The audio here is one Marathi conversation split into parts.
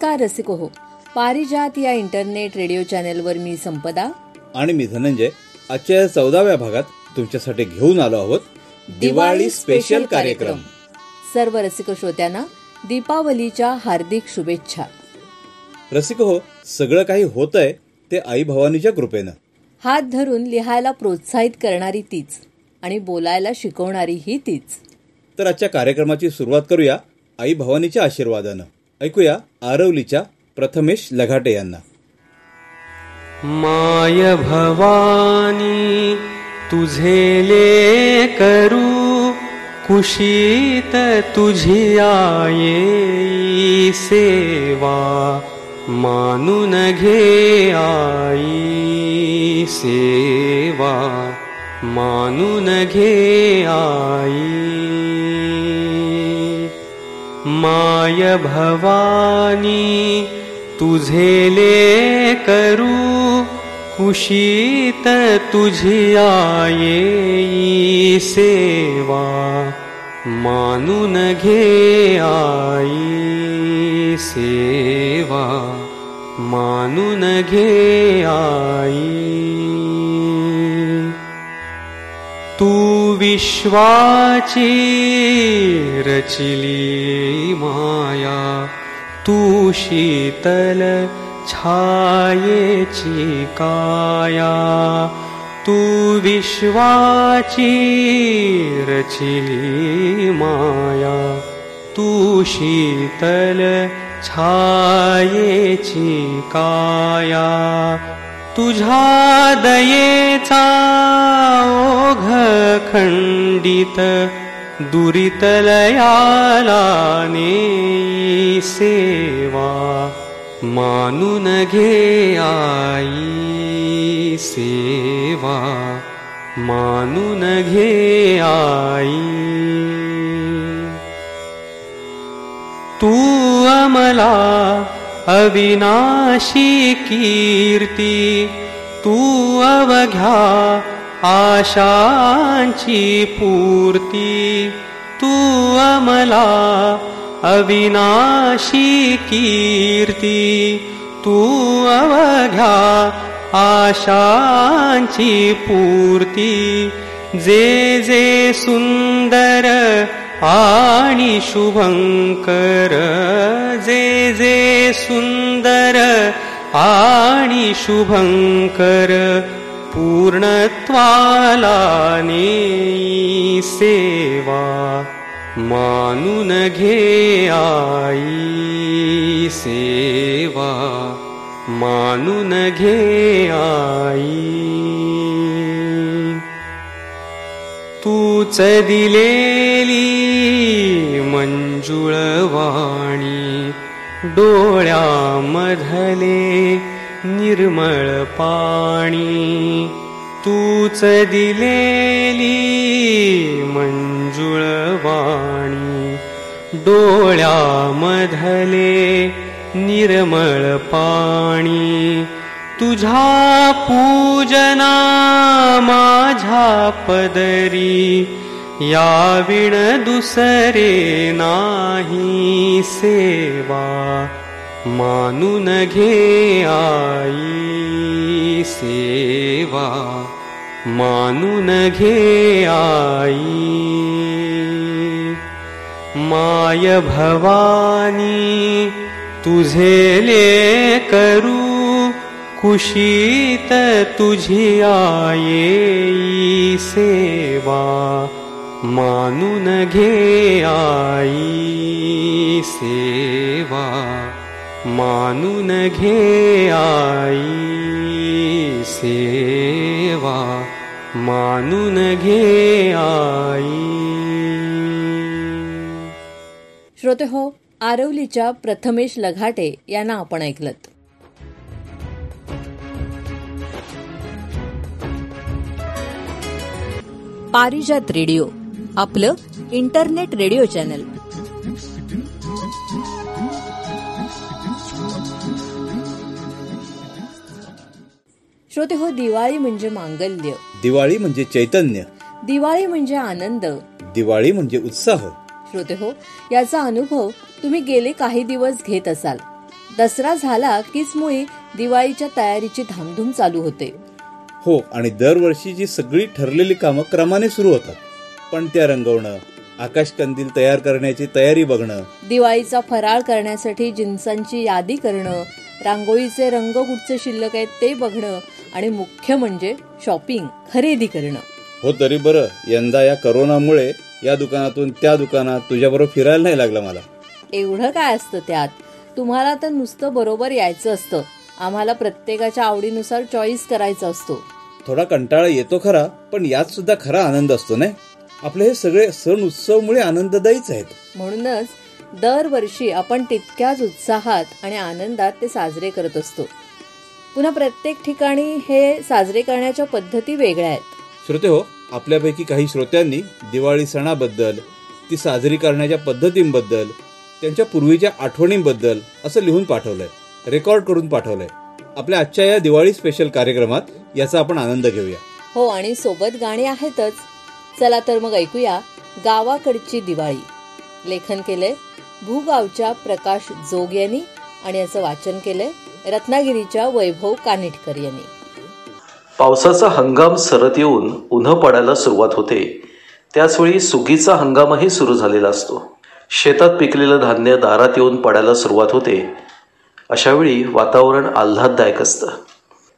नमस्कार रसिको हो. पारिजात या इंटरनेट रेडिओ चॅनेलवर मी संपदा. आणि मी धनंजय. आजच्या चौदाव्या भागात तुमच्यासाठी घेऊन आलो आहोत दिवाळी स्पेशल कार्यक्रम. सर्व रसिक श्रोत्यांना दीपावलीच्या हार्दिक शुभेच्छा. रसिक हो सगळं काही होतंय ते आई भवानीच्या कृपेनं. हात धरून लिहायला प्रोत्साहित करणारी तीच आणि बोलायला शिकवणारी ही तीच. तर आजच्या कार्यक्रमाची सुरुवात करूया आई भवानीच्या आशीर्वादानं. ऐकूया आरवलीच्या प्रथमेश लघाटे यांना. माय भवानी तुझे करू कुशीत तुझी आये सेवा मानून घे आई सेवा मानून घे आई माय भवानी तुझे करू कुशीत तुझी आये सेवा मानून घे आई सेवा मानून घे आई विश्वाची रचिली माया तू शीतल छायेची काया तू विश्वाची तू शीतल छायेची काया तुझ्या दयेचा ओघ खंडित दुरितलयाला ने सेवा। मानून घे आई सेवा। मानून घे आई। तू अमला अविनाशी कीर्ती तू अवघ्या आशांची पूर्ती तू अमला अविनाशी कीर्ती तू अवघ्या आशांची पूर्ती जे जे सुंदर आणि शुभंकर जे जे सुंदर आणि शुभंकर पूर्णत्वाला ने सेवा मानून घे आई सेवा मानून घे आई। तूच दिलेली मंजुळवाणी डोळ्यामधले निर्मळ पाणी. तूच दिलेली मंजुळवाणी डोळ्यामधले निर्मळ पाणी. तुझा पूजना माझ्या पदरी या विण दुसरे नाही सेवा मानून घे आई सेवा मानून घे आई। माय भवानी तुझे करू कुशीत तुझी आये सेवा मानून घे आई सेवा मानून घे आई सेवा मानून घे आई। श्रोते हो आरवलीच्या प्रथमेश लघाटे यांना आपण ऐकलत. पारिजात रेडिओ आपलं इंटरनेट रेडिओ चॅनल. श्रोते हो दिवाळी म्हणजे मांगल्य. दिवाळी म्हणजे चैतन्य. दिवाळी म्हणजे आनंद. दिवाळी म्हणजे उत्साह. श्रोते हो याचा अनुभव तुम्ही गेले काही दिवस घेत असाल. दसरा झाला कीच मुळी दिवाळीच्या तयारीची धामधूम चालू होते. हो आणि दरवर्षीची सगळी ठरलेली कामं क्रमाने सुरू होतात. पण त्या रंगवणं आकाश कंदील तयार करण्याची तयारी बघणं. दिवाळीचा फराळ करण्यासाठी जिन्सांची यादी करणं रांगोळीचे रंग कुठचे शिल्लक आहेत ते बघणं आणि मुख्य म्हणजे शॉपिंग खरेदी करणं. हो तरी बरं. यंदा या करोनामुळे या दुकानातून त्या दुकानात तुझ्याबरोबर फिरायला नाही लागलं मला. एवढं काय असतं त्यात? तुम्हाला तर नुसतं बरोबर यायचं असतं. आम्हाला प्रत्येकाच्या आवडीनुसार चॉईस करायचा असतो. थोडा कंटाळा येतो खरा पण यात सुद्धा खरा आनंद असतो नाही? आपले हे सगळे सण उत्सवमुळे आनंददायीच आहेत. म्हणूनच दरवर्षी आपण तितक्याच उत्साहात आणि आनंदात ते साजरे करत असतो. पुन्हा प्रत्येक ठिकाणी हे साजरे करण्याच्या पद्धती वेगळ्या आहेत. श्रोते हो आपल्यापैकी काही श्रोत्यांनी दिवाळी सणाबद्दल ती साजरी करण्याच्या पद्धतींबद्दल त्यांच्या पूर्वीच्या आठवणींबद्दल असं लिहून पाठवलंय. रेकॉर्ड करून पाठवलंय. आपल्या आजच्या या दिवाळी स्पेशल कार्यक्रमात याचा आपण आनंद घेऊया. हो आणि सोबत गाणी आहेतच. चला तर मग ऐकूया गावाकडची दिवाळी. लेखन केलंय भूगावच्या प्रकाश जोग यांनी आणि याचं वाचन केलंय रत्नागिरीच्या वैभव कानिटकर यांनी. पावसाचा हंगाम सरत येऊन उन्हं पडायला सुरुवात होते. त्याचवेळी सुगीचा हंगामही सुरू झालेला असतो. शेतात पिकलेलं धान्य दारात येऊन पडायला सुरुवात होते. अशावेळी वातावरण आल्हाददायक असतं.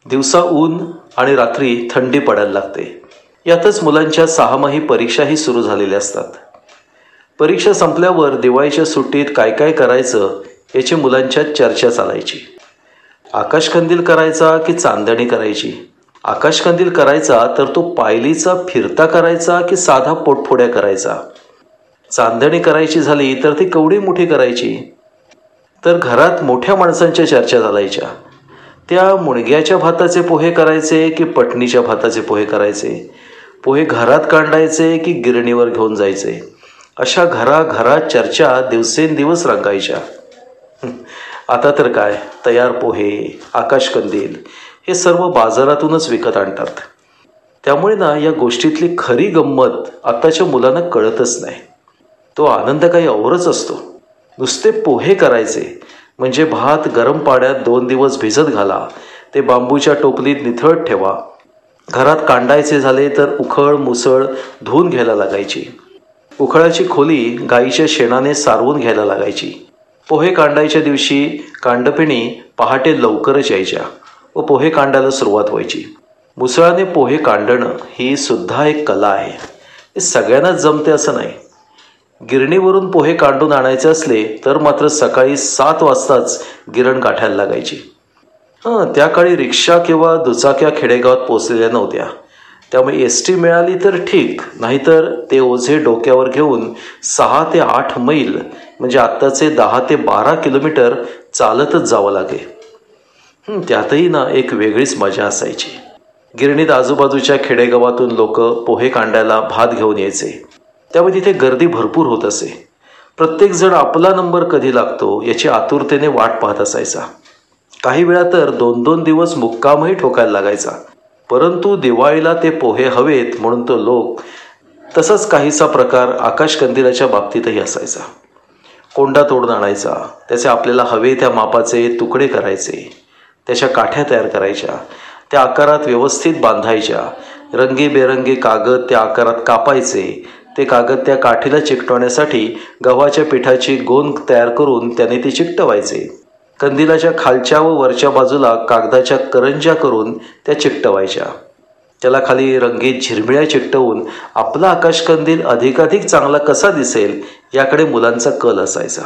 दिवसा ऊन आणि रात्री थंडी पडायला लागते. यातच मुलांच्या सहामाही परीक्षाही सुरू झालेल्या असतात. परीक्षा संपल्यावर दिवाळीच्या सुट्टीत काय काय करायचं याची मुलांच्यात चर्चा चालायची. आकाशकंदील करायचा की चांदणी करायची? आकाशकंदील करायचा तर तो पायलीचा फिरता करायचा की साधा पोटफोड्या करायचा? चांदणी करायची झाली तर ती कवडी मोठी करायची? तर घरात मोठ्या माणसांच्या चर्चा चालायच्या. त्या मुणग्याच्या भाताचे पोहे करायचे की पटणीच्या भाताचे पोहे करायचे? पोहे घरात काढायचे की गिरणीवर घेऊन जायचे? अशा घराघरात चर्चा दिवसेंदिवस रंगायच्या. आता तर काय? तयार पोहे आकाशकंदील हे सर्व बाजारातूनच विकत आणतात. त्यामुळे ना या गोष्टीतली खरी गंमत आत्ताच्या मुलांना कळतच नाही. तो आनंद काही औरच असतो. नुसते पोहे करायचे म्हणजे भात गरम पाण्यात दोन दिवस भिजत घाला ते बांबूच्या टोपलीत निथळत ठेवा घरात कांडायचे झाले तर उखळ मुसळ धुवून घ्यायला लागायची. उखळाची खोली गाईच्या शेणाने सारवून घ्यायला लागायची. पोहे कांडायच्या दिवशी कांडपिणी पहाटे लवकरच यायच्या व पोहे कांडायला सुरुवात व्हायची. मुसळाने पोहे कांडणं ही सुद्धा एक कला आहे. हे सगळ्यांनाच जमते असं नाही. गिरणीवरून पोहे कांडून आणायचे असले तर मात्र सकाळी सात वाजताच गिरण गाठायला लागायची. हां त्या काळी रिक्षा किंवा दुचाक्या खेडेगावात पोचलेल्या नव्हत्या. त्यामुळे एस टी मिळाली तर ठीक नाहीतर ते ओझे डोक्यावर घेऊन सहा ते आठ मैल म्हणजे आत्ताचे दहा ते बारा किलोमीटर चालतच जावं लागे. त्यातही ना एक वेगळीच मजा असायची. गिरणीत आजूबाजूच्या खेडेगावातून लोक पोहे कांडायला भात घेऊन यायचे. त्यामुळे तिथे गर्दी भरपूर होत असे. प्रत्येकजण आपला नंबर कधी लागतो याची आतुरतेने वाट पाहत असायचा. काही वेळा तर दोन दोन दिवस मुक्कामही ठोकायला लागायचा. परंतु दिवाळीला ते पोहे हवेत म्हणून तो लोक तसाच काहीसा प्रकार आकाश कंदिलाच्या बाबतीतही असायचा. कोंडा तोडून आणायचा त्याचे आपल्याला हवे त्या मापाचे तुकडे करायचे त्याच्या काठ्या तयार करायच्या त्या आकारात व्यवस्थित बांधायच्या रंगीबेरंगी कागद त्या आकारात कापायचे ते कागद त्या काठीला चिकटवण्यासाठी गव्हाच्या पिठाची गोंद तयार करून त्याने ते चिकटवायचे. कंदिलाच्या खालच्या व वरच्या बाजूला कागदाच्या करंजा करून त्या चिकटवायच्या. त्याला खाली रंगीत झिरमिळ्या चिकटवून आपला आकाशकंदील अधिकाधिक चांगला कसा दिसेल याकडे मुलांचा कल असायचा.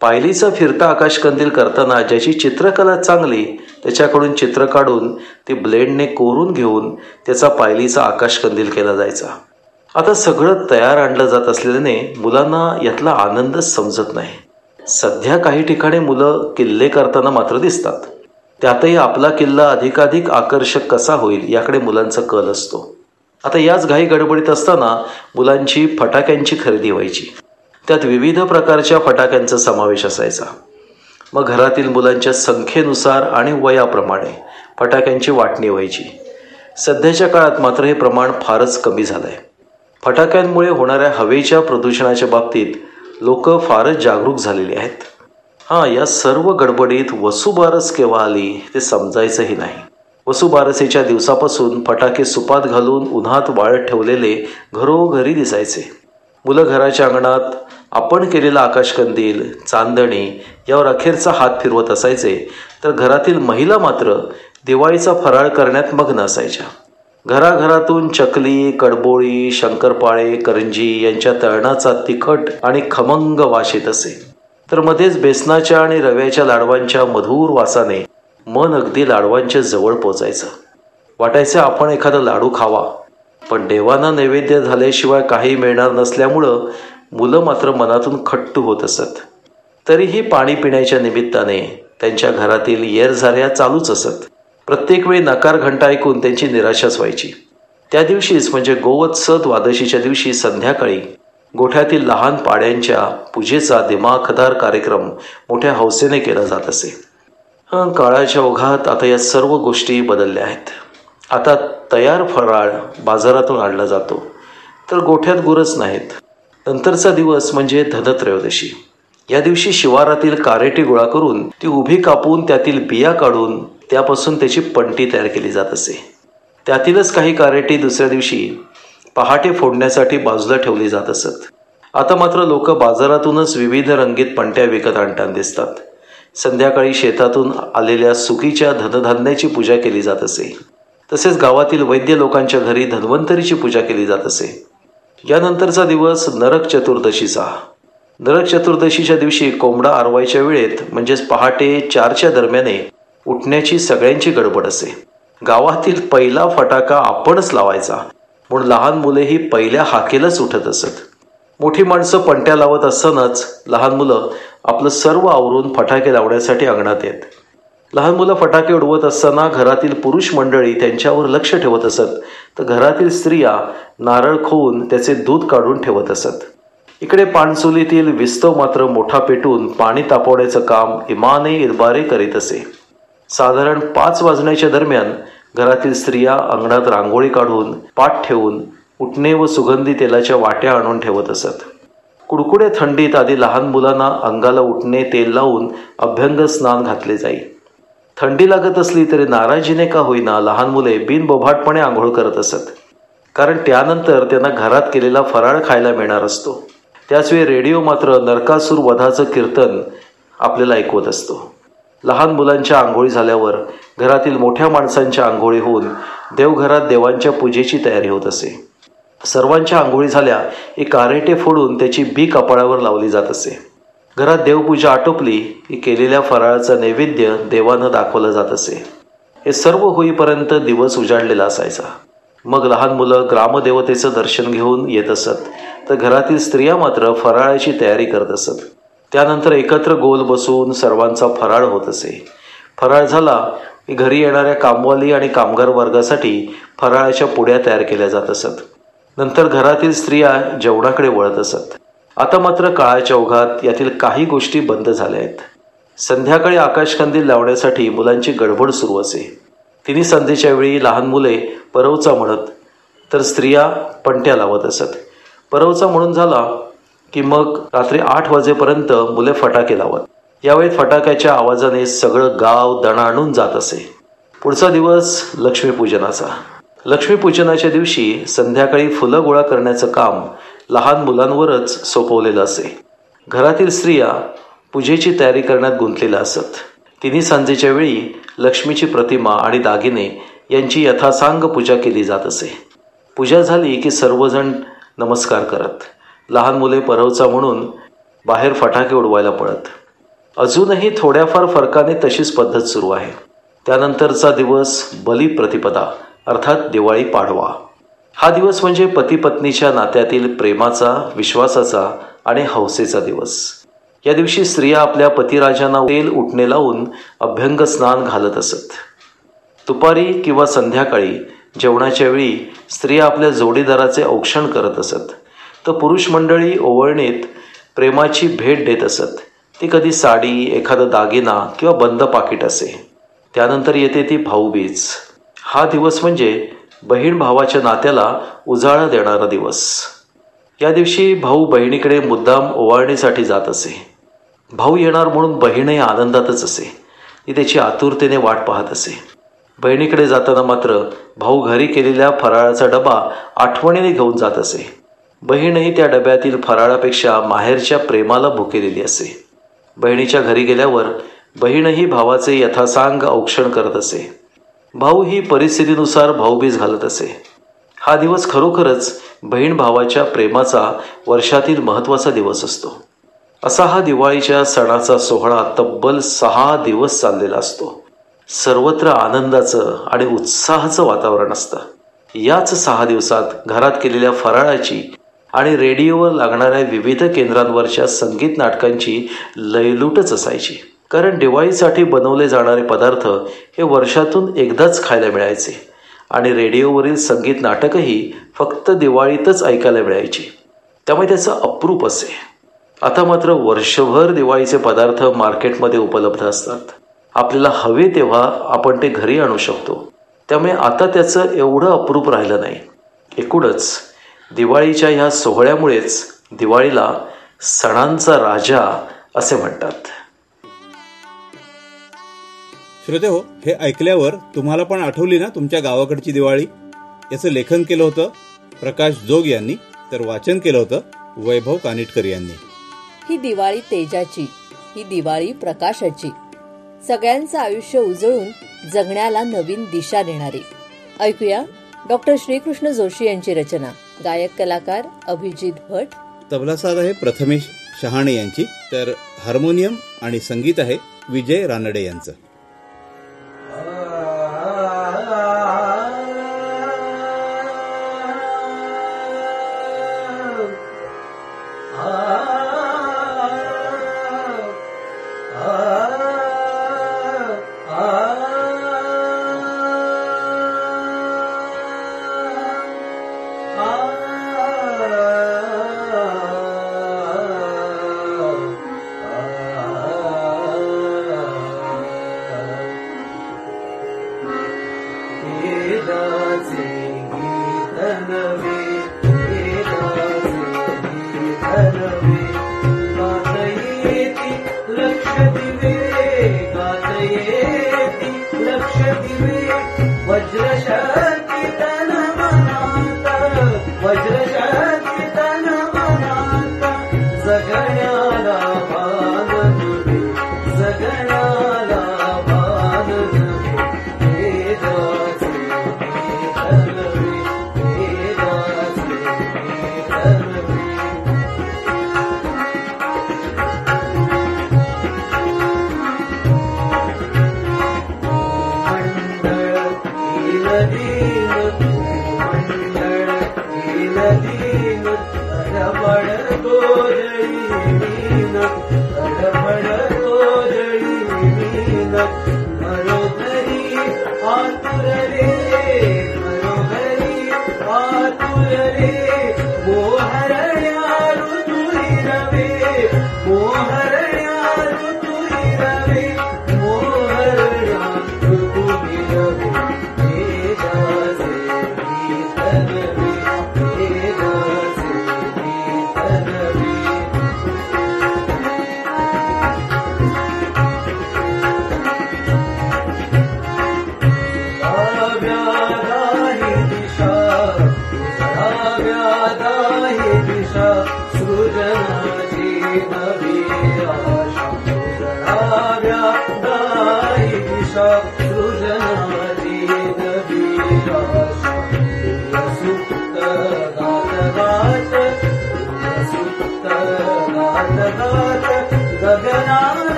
पायलीचा फिरता आकाशकंदील करताना ज्याची चित्रकला चांगली त्याच्याकडून चित्र काढून ते ब्लेडने कोरून घेऊन त्याचा पायलीचा आकाशकंदील केला जायचा. आता सगळं तयार आणलं जात असल्याने मुलांना यातला आनंदच समजत नाही. सध्या काही ठिकाणी मुलं किल्ले करताना मात्र दिसतात. त्यातही आपला किल्ला अधिकाधिक आकर्षक कसा होईल याकडे मुलांचा कल असतो. आता याच घाई गडबडीत असताना मुलांची फटाक्यांची खरेदी व्हायची. त्यात विविध प्रकारच्या फटाक्यांचा समावेश असायचा. मग घरातील मुलांच्या संख्येनुसार आणि वयाप्रमाणे फटाक्यांची वाटणी व्हायची. सध्याच्या काळात मात्र हे प्रमाण फारच कमी झालं आहे फटाक्यांमुळे होणाऱ्या हवेच्या प्रदूषणाच्या बाबतीत लोक फारच जागरूक झालेली आहेत. हां या सर्व गडबडीत वसुबारस केव्हा आली ते समजायचंही नाही. वसुबारसेच्या दिवसापासून फटाके सुपात घालून उन्हात वाळत ठेवलेले घरोघरी दिसायचे. मुलं घराच्या अंगणात आपण केलेला आकाशकंदील चांदणी यावर अखेरचा हात फिरवत असायचे तर घरातील महिला मात्र दिवाळीचा फराळ करण्यात मग्न असायच्या. घराघरातून चकली कडबोळी शंकरपाळे करंजी यांच्या तळणाचा तिखट आणि खमंग वास येत असे. तर मध्येच बेसनाच्या आणि रव्याच्या लाडवांच्या मधुर वासाने मन अगदी लाडवांच्या जवळ पोचायचं. वाटायचं आपण एखादा लाडू खावा. पण देवांना नैवेद्य झाल्याशिवाय काही मिळणार नसल्यामुळं मुलं मात्र मनातून खट्टू होत असत. तरीही पाणी पिण्याच्या निमित्ताने त्यांच्या घरातील येरझाऱ्या चालूच असत. प्रत्येक वेळी नकार घंटा ऐकून त्यांची निराशाच व्हायची. त्या दिवशीच म्हणजे गोवत्स द्वादशीच्या दिवशी संध्याकाळी गोठ्यातील लहान पाड्यांच्या पूजेचा दिमाखदार कार्यक्रम मोठ्या हौसेने केला जात असे. काळाच्या ओघात आता या सर्व गोष्टी बदलल्या आहेत. आता तयार फराळ बाजारातून आणला जातो. तर गोठ्यात गुरच नाहीत. नंतरचा दिवस म्हणजे धनत्रयोदशी. या दिवशी शिवारातील कारेटी गोळा करून ती उभी कापून त्यातील बिया काढून त्यापासून त्याची पंटी तयार केली जात असे. त्यातीलच काही कारेटी दुसऱ्या दिवशी पहाटे फोडण्यासाठी बाजूला ठेवली जात असत. आता मात्र लोक बाजारातूनच विविध रंगीत पंट्या विकत आणताना दिसतात. संध्याकाळी शेतातून आलेल्या सुकीच्या धनधान्याची पूजा केली जात असे. तसेच गावातील वैद्य लोकांच्या घरी धन्वंतरीची पूजा केली जात असे. यानंतरचा दिवस नरक चतुर्दशीचा. नरक चतुर्दशीच्या दिवशी कोंबडा आरवायच्या वेळेत म्हणजेच पहाटे चारच्या दरम्याने उठण्याची सगळ्यांची गडबड असे. गावातील पहिला फटाका आपणच लावायचा म्हणून लहान मुले ही पहिल्या हाकेलाच उठत असत. मोठी माणसं पणत्या लावत असतानाच लहान मुलं आपलं सर्व आवरून फटाके लावण्यासाठी अंगणात येत. लहान मुलं फटाके उडवत असताना घरातील पुरुष मंडळी त्यांच्यावर लक्ष ठेवत असत तर घरातील स्त्रिया नारळ खोवून त्याचे दूध काढून ठेवत असत. इकडे पाणचुलीतील विस्तव मात्र मोठा पेटून पाणी तापवण्याचं काम इमाने इरबारे करीत असे. साधारण पाच वाजण्याच्या दरम्यान घरातील स्त्रिया अंगणात रांगोळी काढून पाठ ठेवून उठणे व सुगंधी तेलाच्या वाट्या आणून ठेवत असत. कुडकुडे थंडीत आधी लहान मुलांना अंगाला उठणे तेल लावून अभ्यंग स्नान घातले जाई. थंडी लागत असली तरी नाराजीने का होईना लहान मुले बिनबोभाटपणे आंघोळ करत असत. कारण त्यानंतर त्यांना घरात केलेला फराळ खायला मिळणार असतो. त्याचवेळी रेडिओ मात्र नरकासूर वधाचं कीर्तन आपल्याला ऐकवत असतो. लहान मुलांच्या आंघोळी झाल्यावर घरातील मोठ्या माणसांच्या आंघोळी होऊन देवघरात देवांच्या पूजेची तयारी होत असे. सर्वांच्या आंघोळी झाल्या की कारेटे फोडून त्याची बी कपाळावर लावली जात असे. घरात देवपूजा आटोपली की केलेल्या फराळाचा नैवेद्य देवानं दाखवलं जात असे. हे सर्व होईपर्यंत दिवस उजाडलेला असायचा. मग लहान मुलं ग्रामदेवतेचं दर्शन घेऊन येत असत तर घरातील स्त्रिया मात्र फराळाची तयारी करत असत. त्यानंतर एकत्र गोल बसून सर्वांचा फराळ होत असे. फराळ झाला की घरी येणाऱ्या कामवाली आणि कामगार वर्गासाठी फराळाच्या पुड्या तयार केल्या जात असत. नंतर घरातील स्त्रिया जेवणाकडे वळत असत. आता मात्र काळाच्या ओघात यातील काही गोष्टी बंद झाल्या आहेत. संध्याकाळी आकाशकंदील लावण्यासाठी मुलांची गडबड सुरू असे. तिन्ही संध्येच्या वेळी लहान मुले परवचा म्हणत तर स्त्रिया पणट्या लावत असत. परवचा म्हणून झाला की मग रात्री आठ वाजेपर्यंत मुले फटाके लावत. यावेळी फटाक्याच्या आवाजाने सगळं गाव दणाणून जात असे. पुढचा दिवस लक्ष्मीपूजनाचा. लक्ष्मीपूजनाच्या दिवशी संध्याकाळी फुलं गोळा करण्याचं काम लहान मुलांवरच सोपवलेलं असे. घरातील स्त्रिया पूजेची तयारी करण्यात गुंतलेल्या असत. तिन्ही सांजेच्या वेळी लक्ष्मीची प्रतिमा आणि दागिने यांची यथासांग पूजा केली जात असे. पूजा झाली की सर्वजण नमस्कार करत. लहान मुले परवचा म्हणून बाहेर फटाके उडवायला पडत अजूनही थोड्याफार फरकाने तशीच पद्धत सुरू आहे. त्यानंतरचा दिवस बलिप्रतिपदा अर्थात दिवाळी पाडवा. हा दिवस म्हणजे पती पत्नीच्या नात्यातील प्रेमाचा विश्वासाचा आणि हौसेचा दिवस. या दिवशी स्त्रिया आपल्या पतिराजांना तेल उठणे लावून अभ्यंग स्नान घालत असत. दुपारी किंवा संध्याकाळी जेवणाच्या वेळी स्त्रिया आपल्या जोडीदाराचे औक्षण करत असत. तर पुरुष मंडळी ओवळणीत प्रेमाची भेट देत असत. ती कधी साडी एखादा दागिना किंवा बंद पाकिट असे. त्यानंतर येते ती भाऊबीज. हा दिवस म्हणजे बहीण भावाच्या नात्याला उजाळा देणारा दिवस. या दिवशी भाऊ बहिणीकडे मुद्दाम ओवाळणीसाठी जात असे. भाऊ येणार म्हणून बहीणही आनंदातच असे. ती त्याची आतुरतेने वाट पाहत असे. बहिणीकडे जाताना मात्र भाऊ घरी केलेल्या फराळाचा डबा आठवणीने घेऊन जात असे. बहीणही त्या डब्यातील फराळापेक्षा माहेरच्या प्रेमाला भुकेलेली असे. बहिणीच्या घरी गेल्यावर बहीणही भावाचे यथासांग औक्षण करत असे. भाऊ ही परिस्थितीनुसार भाऊबीज घालत असे. हा दिवस खरोखरच बहीण भावाच्या प्रेमाचा वर्षातील महत्त्वाचा दिवस असतो. असा हा दिवाळीच्या सणाचा सोहळा तब्बल सहा दिवस चाललेला असतो. सर्वत्र आनंदाचं आणि उत्साहाचं वातावरण असतं. याच सहा दिवसात घरात केलेल्या फराळाची आणि रेडिओवर लागणाऱ्या विविध केंद्रांवरच्या संगीत नाटकांची लयलूटच असायची. कारण दिवाळीसाठी बनवले जाणारे पदार्थ हे वर्षातून एकदाच खायला मिळायचे. आणि रेडिओवरील संगीत नाटकही फक्त दिवाळीतच ऐकायला मिळायची. त्यामुळे त्याचं अप्रूप असे. आता मात्र वर्षभर दिवाळीचे पदार्थ मार्केटमध्ये उपलब्ध असतात. आपल्याला हवे तेव्हा आपण ते घरी आणू शकतो. त्यामुळे आता त्याचं एवढं अप्रूप राहिलं नाही. एकूणच दिवाळीच्या ह्या सोहळ्यामुळेच दिवाळीला सणांचा राजा असे म्हणतात. श्रोते हो हे ऐकल्यावर तुम्हाला पण आठवली ना तुमच्या गावाकडची दिवाळी? याचं लेखन केलं होतं प्रकाश जोग यांनी तर वाचन केलं होतं वैभव कानिटकर यांनी. ही दिवाळी तेजाची ही दिवाळी प्रकाशाची. सगळ्यांचं आयुष्य उजळून जगण्याला नवीन दिशा देणारी. ऐकूया डॉक्टर श्रीकृष्ण जोशी यांची रचना. गायक कलाकार अभिजित भट. तबलासाद आहे प्रथमेश शहाणे यांची. तर हार्मोनियम आणि संगीत आहे विजय रानडे यांचं.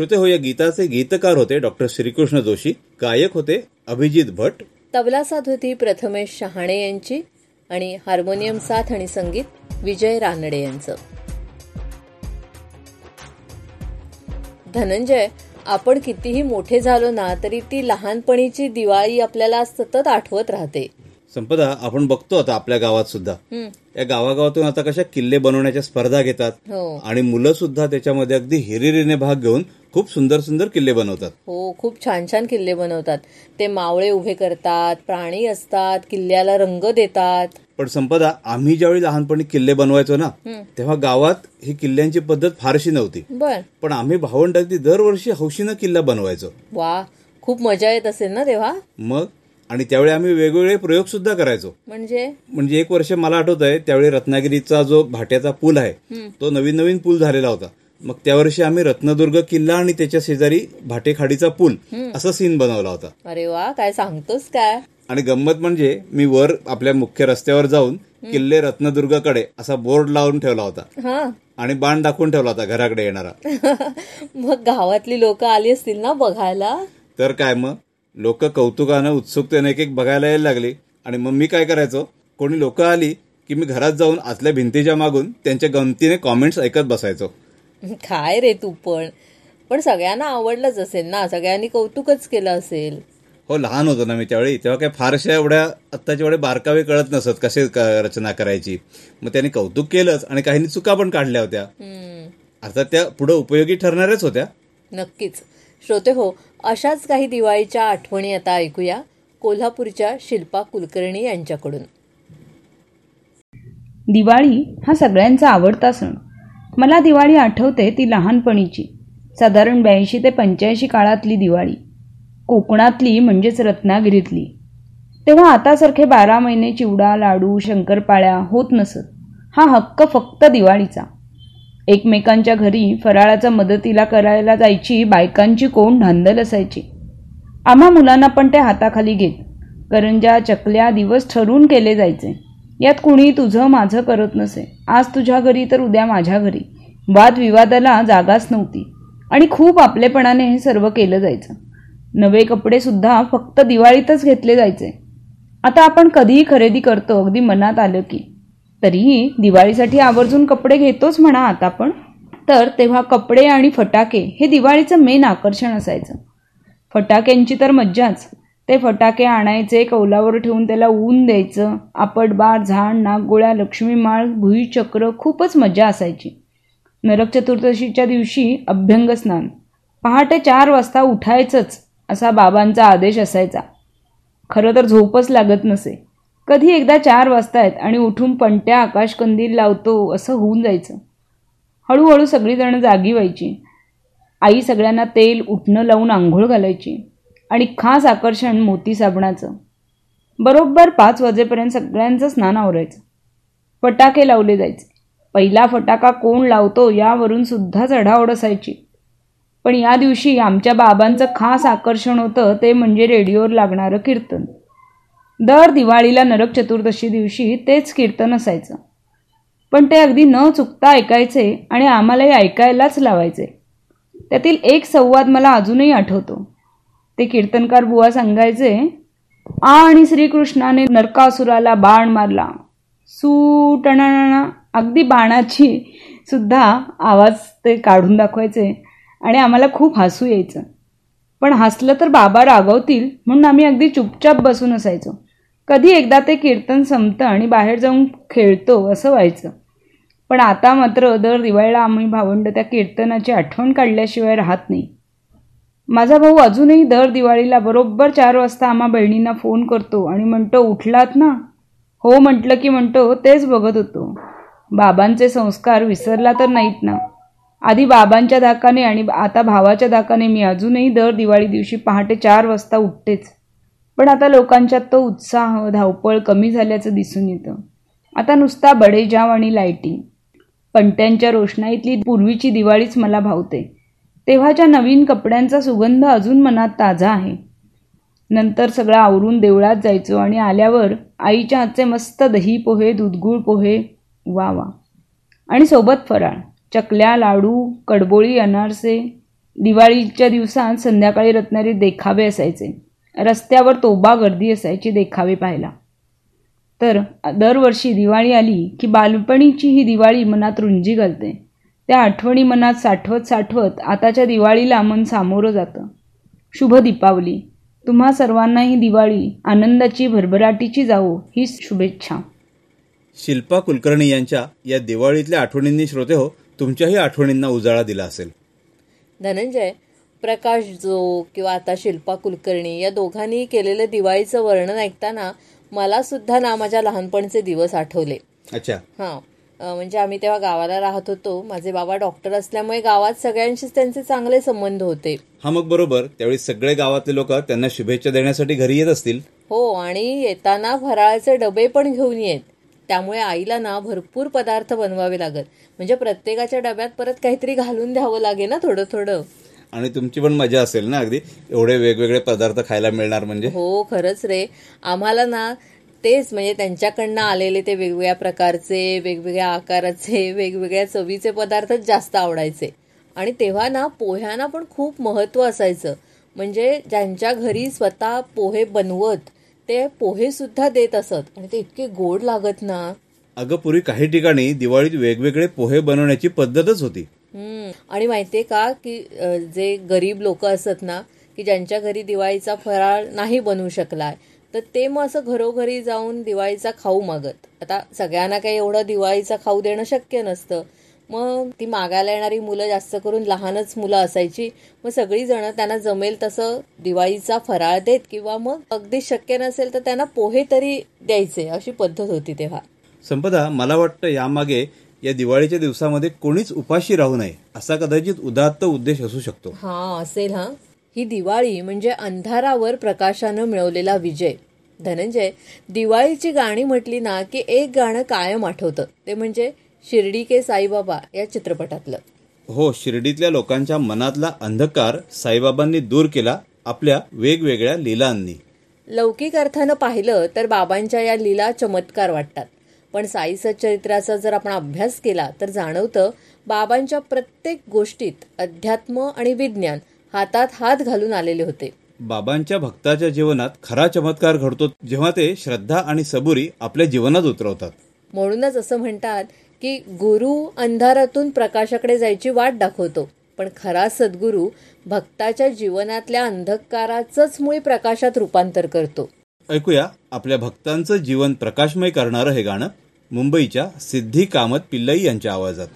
श्रोते हो या गीताचे गीतकार होते डॉक्टर श्रीकृष्ण जोशी गायक होते अभिजित भट. तबला साथ होती प्रथमेश शहाणे यांची आणि हार्मोनियम साथ आणि संगीत विजय रानडे यांचं. धनंजय आपण कितीही मोठे झालो ना तरी ती लहानपणीची दिवाळी आपल्याला सतत आठवत राहते. संपदा आपण बघतो आता आपल्या गावात सुद्धा. या गावागावातून आता कशा किल्ले बनवण्याच्या स्पर्धा घेतात हो. आणि मुलं सुद्धा त्याच्यामध्ये अगदी हिरिरीने भाग घेऊन खूप सुंदर सुंदर किल्ले बनवतात. हो खूप छान छान किल्ले बनवतात. ते मावळे उभे करतात प्राणी असतात किल्ल्याला रंग देतात. पण संपदा आम्ही ज्यावेळी लहानपणी किल्ले बनवायचो ना. तेव्हा गावात ही किल्ल्यांची पद्धत फारशी नव्हती. पण आम्ही भावंड अगदी दरवर्षी हौशीनं किल्ला बनवायचो. वा खूप मजा येत असेल ना तेव्हा? मग? आणि त्यावेळी आम्ही वेगवेगळे प्रयोग सुद्धा करायचो. म्हणजे? म्हणजे एक वर्ष मला आठवत आहे त्यावेळी रत्नागिरीचा जो भाट्याचा पूल आहे तो नवीन नवीन पूल झालेला होता. मग त्या वर्षी आम्ही रत्नदुर्ग किल्ला आणि त्याच्या शेजारी भाटे खाडीचा पूल असा सीन बनवला होता. अरे वा काय सांगतोस काय? आणि गंमत म्हणजे मी वर आपल्या मुख्य रस्त्यावर जाऊन किल्ले रत्नदुर्गकडे असा बोर्ड लावून ठेवला होता. हा. आणि बाण दाखवून ठेवला होता घराकडे येणारा. मग गावातली लोक आली असतील ना बघायला? तर काय मग? लोक कौतुकानं उत्सुकतेने एक एक बघायला यायला लागली. आणि मग मी काय करायचो? कोणी लोक आली की मी घरात जाऊन आतल्या भिंतीच्या मागून त्यांच्या गमतीने कॉमेंट्स ऐकत बसायचो. काय रे तू पण? पण सगळ्यांना आवडलंच असेल ना? सगळ्यांनी कौतुकच केलं असेल. हो लहान होतो ना मी त्यावेळी. तेव्हा काय फारशा एवढ्या आत्ताच्या एवढे बारकावे कळत नसत कसे क- रचना करायची. मग त्यांनी कौतुक केलंच आणि काहींनी चुका पण काढल्या होत्या. हम्म, अर्थात त्या पुढे उपयोगी ठरणाऱ्याच होत्या. नक्कीच. श्रोते हो अशाच काही दिवाळीच्या आठवणी आता ऐकूया. कोल्हापूरच्या शिल्पा कुलकर्णी यांच्याकडून. दिवाळी हा सगळ्यांचा आवडता सण. मला दिवाळी आठवते ती लहानपणीची. साधारण ब्याऐंशी ते पंच्याऐंशी काळातली दिवाळी. कोकणातली म्हणजेच रत्नागिरीतली. तेव्हा आतासारखे बारा महिने चिवडा लाडू शंकरपाळ्या होत नसत. हा हक्क फक्त दिवाळीचा. एकमेकांच्या घरी फराळाचा मदतीला करायला जायची बायकांची कोण धांदल असायची. आम्हा मुलांना पण ते हाताखाली घेत करंजा चकल्या दिवस ठरून केले जायचे. यात कुणी तुझं माझं करत नसे. आज तुझ्या घरी तर उद्या माझ्या घरी. वादविवादाला जागाच नव्हती. आणि खूप आपलेपणाने हे सर्व केलं जायचं. नवे कपडे सुद्धा फक्त दिवाळीतच घेतले जायचे. आता आपण कधीही खरेदी करतो अगदी मनात आलं की. तरीही दिवाळीसाठी आवर्जून कपडे घेतोच म्हणा आता पण तर तेव्हा कपडे आणि फटाके हे दिवाळीचं मेन आकर्षण असायचं. फटाक्यांची तर मज्जाच. ते फटाके आणायचे कौलावर ठेवून त्याला ऊन द्यायचं. आपटबार झाड नागगोळ्या लक्ष्मीमाळ भुईचक्र खूपच मजा असायची. नरक चतुर्दशीच्या दिवशी अभ्यंग स्नान पहाटे चार वाजता उठायचंच असा बाबांचा आदेश असायचा. खरं तर झोपच लागत नसे. कधी एकदा चार वाजतायत आणि उठून पणत्या आकाशकंदील लावतो असं होऊन जायचं. हळूहळू सगळीजणं जागी व्हायची. आई सगळ्यांना तेल उठणं लावून आंघोळ घालायची. आणि खास आकर्षण मोती साबणाचं. बरोबर पाच वाजेपर्यंत सगळ्यांचं स्नान आवरायचं. फटाके लावले जायचे. पहिला फटाका कोण लावतो यावरून सुद्धा चढाओढ असायची. पण या दिवशी आमच्या बाबांचं खास आकर्षण होतं ते म्हणजे रेडिओवर लागणारं कीर्तन. दर दिवाळीला नरक चतुर्दशी दिवशी तेच कीर्तन असायचं. पण ते अगदी न चुकता ऐकायचे आणि आम्हालाही ऐकायलाच लावायचे. त्यातील एक संवाद मला अजूनही आठवतो. ते कीर्तनकार बुवा सांगायचे आणि श्रीकृष्णाने नरकासुराला बाण मारला. सुटणा अगदी बाणाची सुद्धा आवाज ते काढून दाखवायचे आणि आम्हाला खूप हसू यायचं. पण हसलं तर बाबा रागवतील म्हणून आम्ही अगदी चुपचाप बसून असायचो. कधी एकदा ते कीर्तन संपतं आणि बाहेर जाऊन खेळतो असं व्हायचं. पण आता मात्र दर दिवाळीला आम्ही भावंड त्या कीर्तनाची आठवण काढल्याशिवाय राहत नाही. माझा भाऊ अजूनही दर दिवाळीला बरोबर चार वाजता आम्हा बहिणींना फोन करतो आणि म्हणतो उठलात ना? हो म्हटलं की म्हणतो तेच बघत होतो. बाबांचे संस्कार विसरला तर नाहीत ना? आधी बाबांच्या धाकाने आणि आता भावाच्या धाकाने मी अजूनही दर दिवाळी दिवशी पहाटे चार वाजता उठतेच. पण आता लोकांच्यात तो उत्साह धावपळ कमी झाल्याचं दिसून येतं. आता नुसता बडेजाव आणि लाईटिंग पणत्यांच्या रोषणाईतली पूर्वीची दिवाळीच मला भावते. तेव्हाच्या नवीन कपड्यांचा सुगंध अजून मनात ताजा आहे. नंतर सगळं आवरून देवळात जायचो आणि आल्यावर आईच्या हातचे मस्त दही पोहे दूधगुळ पोहे वा वा. आणि सोबत फराळ. चकल्या लाडू कडबोळी अनारसे. दिवाळीच्या दिवसात संध्याकाळी रत्नारी देखावे असायचे. रस्त्यावर तोबा गर्दी असायची देखावे पाहायला. तर दरवर्षी दिवाळी आली की बालपणीची ही दिवाळी मनात रुंजी घालते. त्या आठवणी मनात साठवत साठवत आताच्या दिवाळीला मन सामोरं जातं. शुभ दीपावली. तुम्हा सर्वांना ही दिवाळी आनंदाची भरभराटीची जावो ही शुभेच्छा. शिल्पा कुलकर्णी यांच्या या दिवाळीतल्या आठवणींनी श्रोते हो तुमच्याही आठवणींना उजाळा दिला असेल. धनंजय प्रकाश जो किंवा आता शिल्पा कुलकर्णी या दोघांनी केलेलं दिवाळीचं वर्णन ऐकताना मला सुद्धा ना माझ्या लहानपणचे दिवस आठवले. अच्छा. हां. म्हणजे आम्ही तेव्हा गावाला राहत होतो. माझे बाबा डॉक्टर असल्यामुळे गावात सगळ्यांशीच त्यांचे चांगले संबंध होते. हा मग बरोबर. त्यावेळी सगळे गावातले लोक त्यांना शुभेच्छा देण्यासाठी घरी येत असतील. हो आणि येताना फराळाचे डबे पण घेऊन येत. त्यामुळे आईला ना भरपूर पदार्थ बनवावे लागत. म्हणजे प्रत्येकाच्या डब्यात परत काहीतरी घालून द्यावं लागे ना थोडं थोडं. आणि तुमची पण मजा असेल ना अगदी? एवढे वेगवेगळे पदार्थ खायला मिळणार म्हणजे? हो खरंच रे. आम्हाला ना तेच म्हणजे त्यांच्याकडनं आलेले ते वेगवेगळ्या प्रकारचे वेगवेगळ्या आकाराचे वेगवेगळ्या चवीचे पदार्थच जास्त आवडायचे. आणि तेव्हा ना पोह्यांना पण खूप महत्त्व असायचं. म्हणजे ज्यांच्या घरी स्वतः पोहे बनवत ते पोहे सुद्धा देत असत. आणि ते इतके गोड लागत ना. अगं पूर्वी काही ठिकाणी दिवाळीत वेगवेगळे पोहे बनवण्याची पद्धतच होती. आणि माहितीये का की जे गरीब लोक असत ना की ज्यांच्या घरी दिवाळीचा फराळ नाही बनवू शकलाय तर ते मग असं घरोघरी जाऊन दिवाळीचा खाऊ मागत. आता सगळ्यांना काही एवढं दिवाळीचा खाऊ देणं शक्य नसतं. मग ती मागायला येणारी मुलं जास्त करून लहानच मुलं असायची. मग सगळी जण त्यांना जमेल तसं दिवाळीचा फराळ देत किंवा मग अगदी शक्य नसेल तर त्यांना पोहे तरी द्यायचे अशी पद्धत होती तेव्हा. संपदा मला वाटतं यामागे या दिवाळीच्या दिवसामध्ये कोणीच उपाशी राहू नये असा कदाचित उदात्त उद्देश असू शकतो. हा असेल हा. ही दिवाळी म्हणजे अंधारावर प्रकाशानं मिळवलेला विजय. धनंजय दिवाळीची गाणी म्हटली ना की एक गाणं कायम आठवतं. ते म्हणजे शिर्डी के साईबाबा या चित्रपटातलं. हो शिर्डीतल्या लोकांच्या मनातला अंधकार साईबाबांनी दूर केला आपल्या वेगवेगळ्या लीलांनी. लौकिक अर्थानं पाहिलं तर बाबांच्या या लीला चमत्कार वाटतात. पण साई सच्चरित्राचा जर आपण अभ्यास केला तर जाणवतं बाबांच्या प्रत्येक गोष्टीत अध्यात्म आणि विज्ञान हातात हात घालून आलेले होते. बाबांच्या भक्ताच्या जीवनात खरा चमत्कार घडतो जेव्हा ते श्रद्धा आणि सबुरी आपल्या जीवनात उतरवतात. म्हणूनच असं म्हणतात की गुरु अंधारातून प्रकाशाकडे जायची वाट दाखवतो. पण खरा सद्गुरू भक्ताच्या जीवनातल्या अंधकाराचंच मुळी प्रकाशात रूपांतर करतो. ऐकूया आपल्या भक्तांचं जीवन प्रकाशमय करणारं हे गाणं मुंबईच्या सिद्धी कामत पिल्लई यांच्या आवाजात.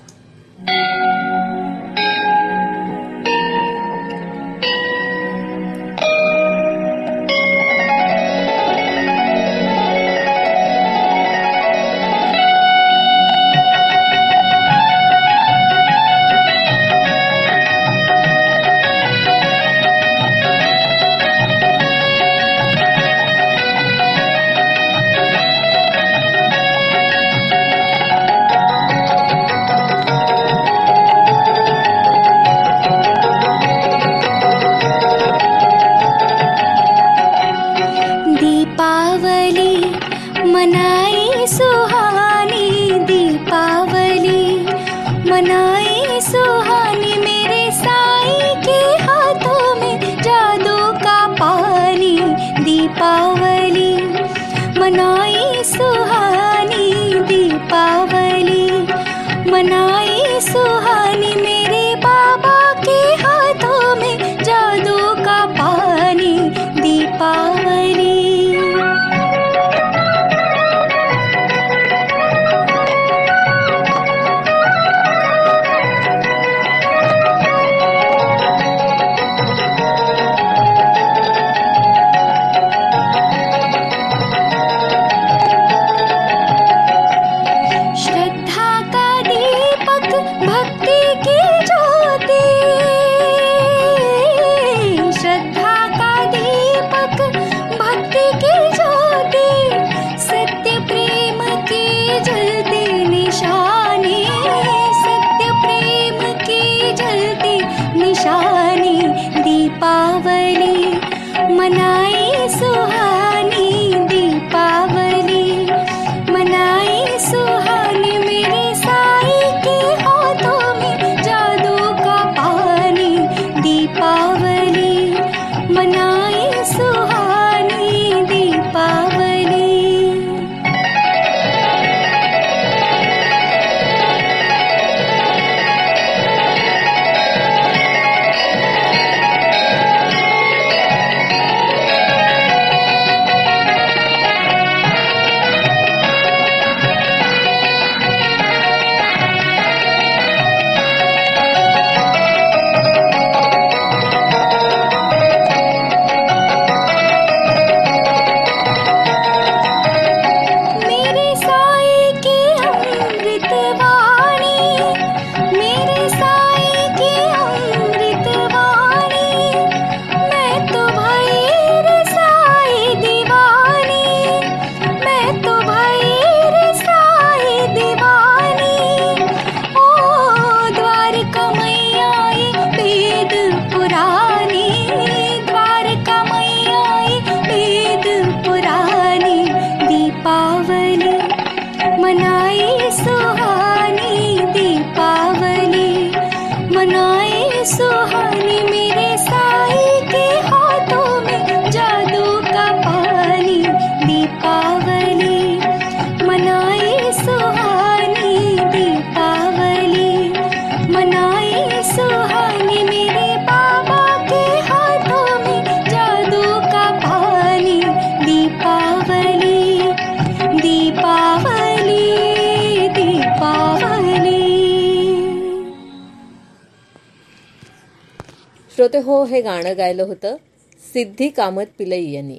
सिद्धी कामत पिलई यांनी.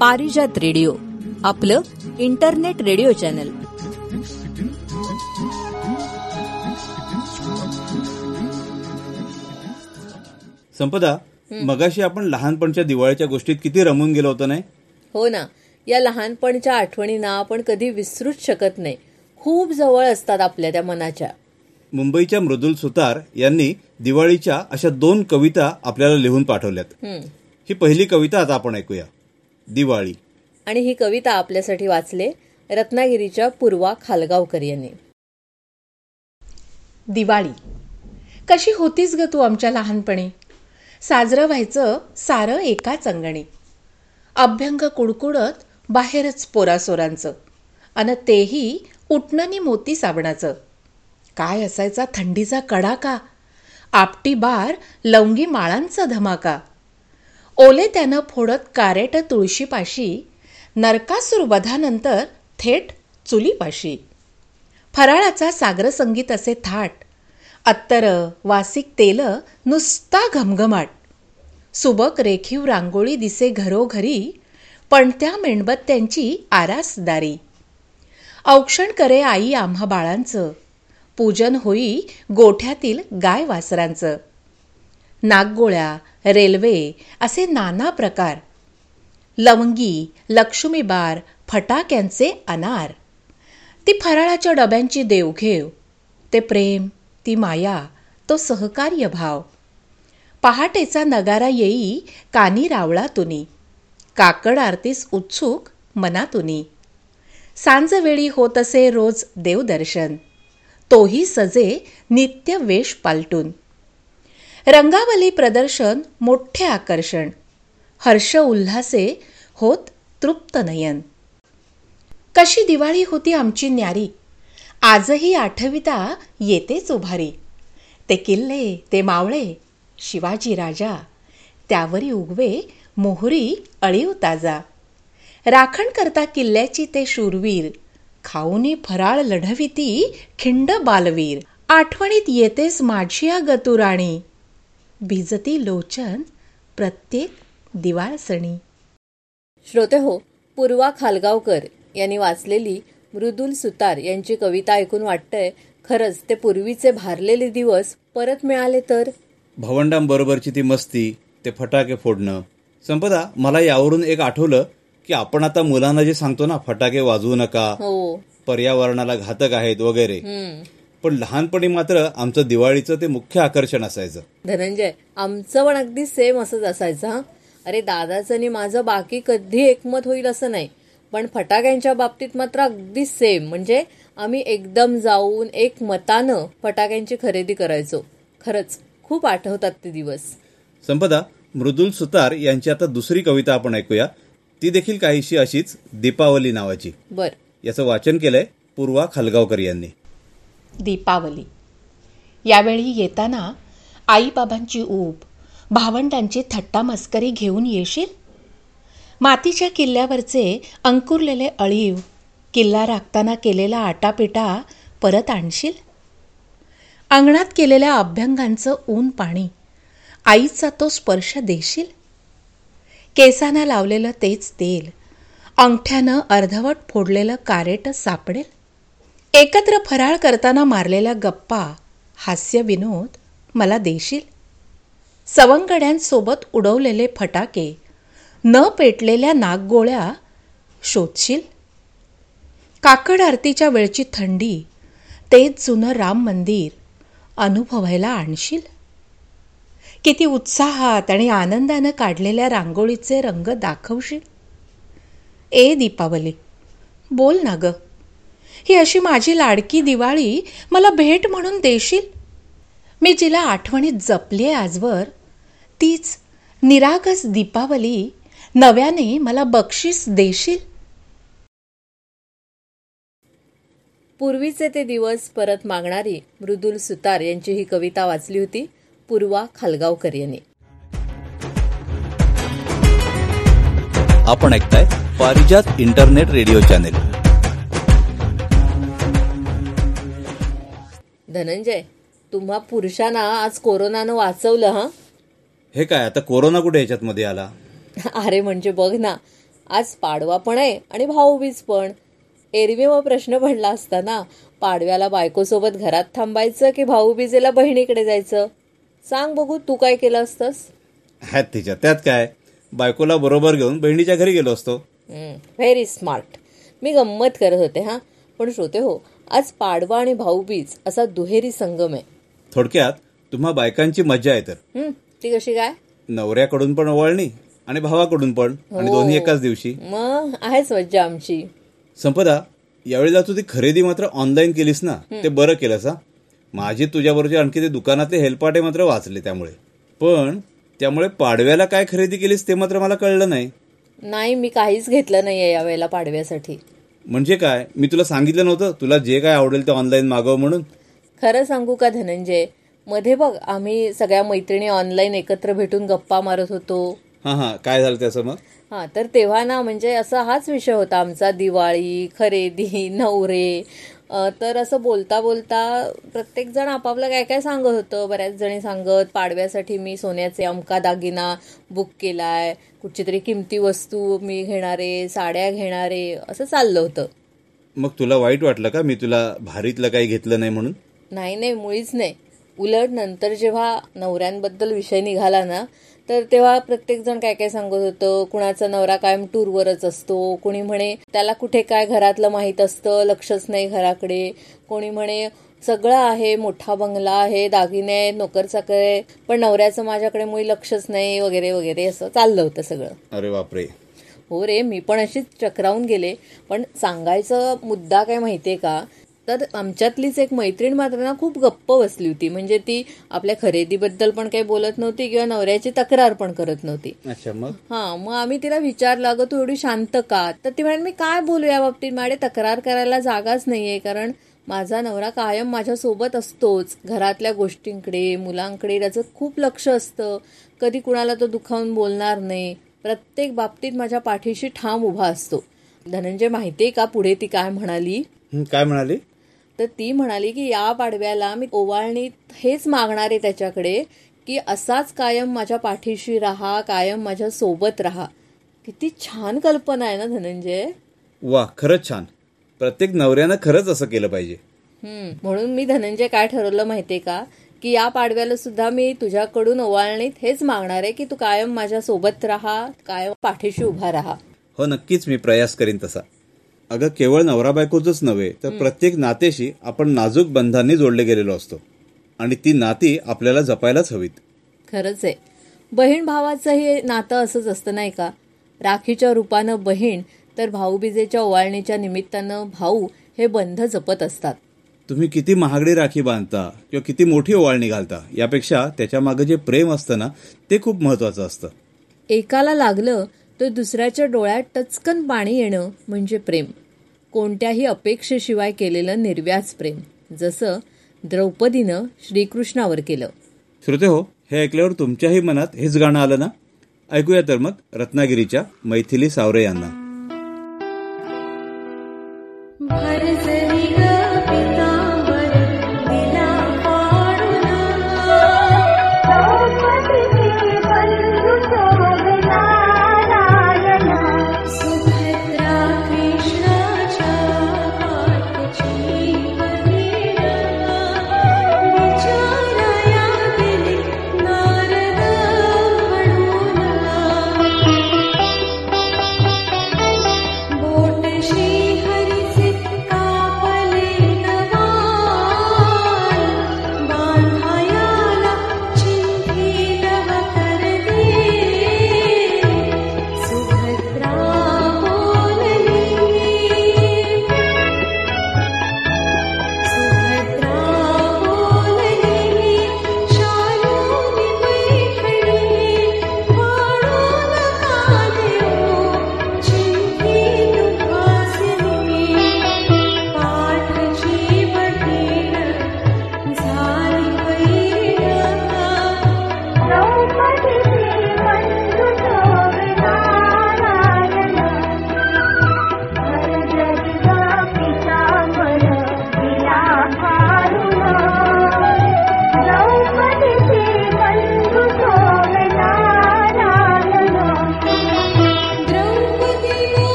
पारिजात रेडिओ आपलं इंटरनेट रेडिओ चॅनल. संपदा मगाशी आपण लहानपणच्या दिवाळीच्या गोष्टीत किती रमून गेलो होतो नाही? हो ना. या लहानपणच्या आठवणींना आपण कधी विसरूच शकत नाही. खूप जवळ असतात आपल्या त्या मनाच्या. मुंबईच्या मृदुल सुतार यांनी दिवाळीच्या अशा दोन कविता आपल्याला लिहून पाठवल्यात. हं. ही पहिली कविता आता आपण ऐकूया. दिवाळी. आणि ही कविता आपल्यासाठी वाचले रत्नागिरीच्या पूर्वा खालगावकर यांनी. दिवाळी. कशी होतीस ग तू आमच्या लहानपणी? साजरं व्हायचं सारं एकाच अंगणी. अभ्यंग कुडकुडत बाहेरच पोरासोरांचं. अन तेही उटणनी मोती साबणाचं. काय असायचा थंडीचा कडाका? आपटी बार लवंगी माळांचा धमाका. ओले त्यानं फोडत कारेट तुळशीपाशी नरकासूर वधानंतर थेट चुलीपाशी. फराळाचा सागर संगीत असे थाट. अत्तर वासिक तेल नुसता घमघमाट. सुबक रेखीव रांगोळी दिसे घरोघरी पण त्या मेणबत्त्यांची आरासदारी. औक्षण करे आई आम्हा बाळांचं. पूजन होई गोठ्यातील गाय वासरांचं. नागगोळ्या रेल्वे असे नाना प्रकार. लवंगी लक्ष्मीबार फटाक्यांचे अनार. ती फराळाच्या डब्यांची देवघेव. ते प्रेम ती माया तो सहकार्य भाव. पहाटेचा नगारा येई कानी रावळा तुनी काकड आरतीस उत्सुक मनातुनी. सांजवेळी होत असे रोज देवदर्शन. तोही सजे नित्य वेश पालटून. रंगावली प्रदर्शन मोठे आकर्षण. हर्ष उल्हासे होत तृप्त नयन. कशी दिवाळी होती आमची न्यारी. आजही आठविता येतेच उभारी. ते किल्ले ते मावळे शिवाजी राजा. त्यावरी उगवे मोहरी अळीव ताजा. राखण करता किल्ल्याची ते शूरवीर. खाऊनी फराळ लढविती खिंड बालवीर. आठवणीत येतेस माझी या गतुराणी. भिजती लोचन प्रत्येक दिवाळ सणी श्रोते हो पूर्वा खालगावकर यांनी वाचलेली मृदुल सुतार यांची कविता ऐकून वाटतंय खरंच ते पूर्वीचे भारलेले दिवस परत मिळाले तर? भावंडांबरोबरची ती मस्ती ते फटाके फोडणं. संपदा मला यावरून एक आठवलं की आपण आता मुलांना जे सांगतो ना फटाके वाजवू नका हो. पर्यावरणाला घातक आहेत वगैरे. पण लहानपणी मात्र आमचं दिवाळीचं ते मुख्य आकर्षण असायचं. धनंजय आमचं पण अगदी सेम असंच असायचं हं. अरे दादाचं आणि माझं बाकी कधी एकमत होईल असं नाही. पण फटाक्यांच्या बाबतीत मात्र अगदी सेम म्हणजे आम्ही एकदम जाऊन एक मतानं फटाक्यांची खरेदी करायचो. खरंच खूप आठवतात ते दिवस. संपदा मृदुल सुतार यांची आता दुसरी कविता आपण ऐकूया. ती देखील काहीशी अशीच दीपावली नावाची. बर. याचं वाचन केलंय पूर्वा खालगावकर यांनी. दीपावली. यावेळी येताना आईबाबांची ऊब भावंडांची थट्टा मस्करी घेऊन येशील? मातीच्या किल्ल्यावरचे अंकुरलेले अळीव किल्ला राखताना केलेला आटापिटा परत आणशील? अंगणात केलेल्या अभ्यंगांचं ऊन पाणी आईचा तो स्पर्श देशील? केसांना लावलेलं तेच तेल. अंगठ्यानं अर्धवट फोडलेलं कारेट सापडेल. एकत्र फराळ करताना मारलेल्या गप्पा हास्य विनोद मला देशील. सवंगड्यांसोबत उडवलेले फटाके न पेटलेल्या नागगोळ्या शोधशील? काकड आरतीच्या वेळची थंडी तेच जुनं राम मंदिर अनुभवायला आणशील? किती उत्साहात आणि आनंदानं काढलेल्या रांगोळीचे रंग दाखवशील? ए दीपावली. बोल ना ग. ही अशी माझी लाडकी दिवाळी मला भेट म्हणून देशील? मी जिला आठवणीत जपली आहे आजवर. तीच निरागस दीपावली नव्याने मला बक्षीस देशील? पूर्वीचे ते दिवस परत मागणारी मृदुल सुतार यांची ही कविता वाचली होती. पूर्वा खालगावकर यांनी. आपण ऐकताय Parijat internet radio channel. Dhananjay तुम्हा पुरुषांना आज कोरोनानं वाचवलं हं? हे काय आता कोरोना कुठे याच्यात मध्ये आला? अरे म्हणजे बघ ना आज पाडवा पण आहे आणि भाऊबीज पण. एरवी मग प्रश्न पडला असता ना पाडव्याला बायकोसोबत घरात थांबायचं की भाऊबीजेला बहिणीकडे जायचं? सांग बघू तू काय केलं असतंस? आहेत तिच्या. त्यात काय? बायकोला बरोबर घेऊन बहिणीच्या घरी गेलो असतो. व्हेरी स्मार्ट मी गंमत करत होते हां. पण श्रोते हो आज पाडवा आणि भाऊबीज असा दुहेरी संगम आहे. थोडक्यात तुम्हा बायकांची मजा आहे तर. हं, ती कशी काय? नवऱ्याकडून पण ओवाळणी आणि भावाकडून पण आणि दोन्ही एकाच दिवशी. मग आहेच मज्जा आमची. संपदा यावेळेला तू ती खरेदी मात्र ऑनलाईन केलीस ना ते बरं केलंस हा. माझी तुझ्याबरोबर आणखी ते दुकानातले हेलपाटे मात्र वाचले त्यामुळे. पण त्यामुळे पाडव्याला काय खरेदी केलीस ते मात्र मला कळलं नाही. नाही मी काहीच घेतलं नाहीये यावेळेला पाडव्यासाठी. म्हणजे काय? मी तुला सांगितलं नव्हतं? तुला जे काय आवडेल ते ऑनलाईन मागव म्हणून? खरं सांगू का धनंजय? मध्ये बघ आम्ही सगळ्या मैत्रिणी ऑनलाईन एकत्र भेटून गप्पा मारत होतो. हां हां. काय झालं त्याचं मग? हा तर तेव्हा ना म्हणजे असा हाच विषय होता आमचा. दिवाळी खरेदी नवरे तर असं बोलता बोलता प्रत्येक जण आपापलं काय काय सांगत होतं. बऱ्याच जणी सांगत पाडव्यासाठी मी सोन्याचे अमका दागिना बुक केलाय. कुठची तरी किमती वस्तू मी घेणारे साड्या घेणारे असं चाललं होतं. मग तुला वाईट वाटलं का? मी तुला भारीतलं काही घेतलं नाही म्हणून? नाही नाही मुळीच नाही. उलट नंतर जेव्हा नवऱ्यांबद्दल विषय निघाला ना तर तेव्हा प्रत्येक जण काय काय सांगत होतं कुणाचा नवरा कायम टूरवरच असतो कोणी म्हणे त्याला कुठे काय घरातलं माहीत असतं लक्षच नाही घराकडे. कोणी म्हणे सगळं आहे मोठा बंगला आहे दागिने आहेत नोकर चाकर आहे पण नवऱ्याचं माझ्याकडे मुळी लक्षच नाही वगैरे वगैरे असं चाललं होतं सगळं. अरे बापरे. हो रे मी पण अशीच चक्रावून गेले. पण सांगायचं मुद्दा काय माहितीये का? तर आमच्यातलीच एक मैत्रीण मात्र ना खूप गप्प बसली होती. म्हणजे ती आपल्या खरेदीबद्दल पण काही बोलत नव्हती किंवा नवऱ्याची तक्रार पण करत नव्हती. अच्छा मग? हा मग आम्ही तिला विचारलं अगं तू एवढी शांत का? तर ती म्हणाली मी काय बोलू या बाबतीत? माझ्या तक्रार करायला जागाच नाहीये कारण माझा नवरा कायम माझ्या सोबत असतोच. घरातल्या गोष्टींकडे मुलांकडे त्याचं खूप लक्ष असतं. कधी कुणाला तो दुखावून बोलणार नाही. प्रत्येक बाबतीत माझ्या पाठीशी ठाम उभा असतो. धनंजय माहितीये का पुढे ती काय म्हणाली? काय म्हणाली? तर ती म्हणाली की या पाडव्याला मी ओवाळणीत हेच मागणार आहे त्याच्याकडे की असाच कायम माझ्या पाठीशी राहा कायम माझ्या सोबत राहा. किती छान कल्पना आहे ना धनंजय. वा खरंच छान. प्रत्येक नवऱ्यानं खरंच असं केलं पाहिजे. हम्म म्हणून मी धनंजय काय ठरवलं माहितीये का? की या पाडव्याला सुद्धा मी तुझ्याकडून ओवाळणीत हेच मागणार आहे की तू कायम माझ्या सोबत राहा कायम पाठीशी उभा राहा. हो नक्कीच मी प्रयास करीन तसा. अगं केवळ नवरा बायकोचंच नव्हे तर प्रत्येक नातेशी आपण नाजूक बंधांनी जोडले गेलेलो असतो. आणि ती नाती आपल्याला जपायलाच हवीत. खरंच आहे. बहीण भावाचं हे नातं असंच असतं नाही का? राखीच्या रूपानं बहीण तर भाऊबीजेच्या ओवाळणीच्या निमित्तानं भाऊ हे बंध जपत असतात. तुम्ही किती महागडी राखी बांधता किंवा किती मोठी ओवाळणी घालता यापेक्षा त्याच्यामागे जे प्रेम असतं ना ते खूप महत्वाचं असतं. एकाला लागलं तर दुसऱ्याच्या डोळ्यात टचकन पाणी येणं म्हणजे प्रेम. कोणत्याही अपेक्षेशिवाय केलेलं निर्व्याज प्रेम जसं द्रौपदीनं श्रीकृष्णावर केलं. श्रोते हो हे ऐकल्यावर तुमच्याही मनात हेच गाणं आलं ना? ऐकूया तर मग रत्नागिरीच्या मैथिली सावरे यांना.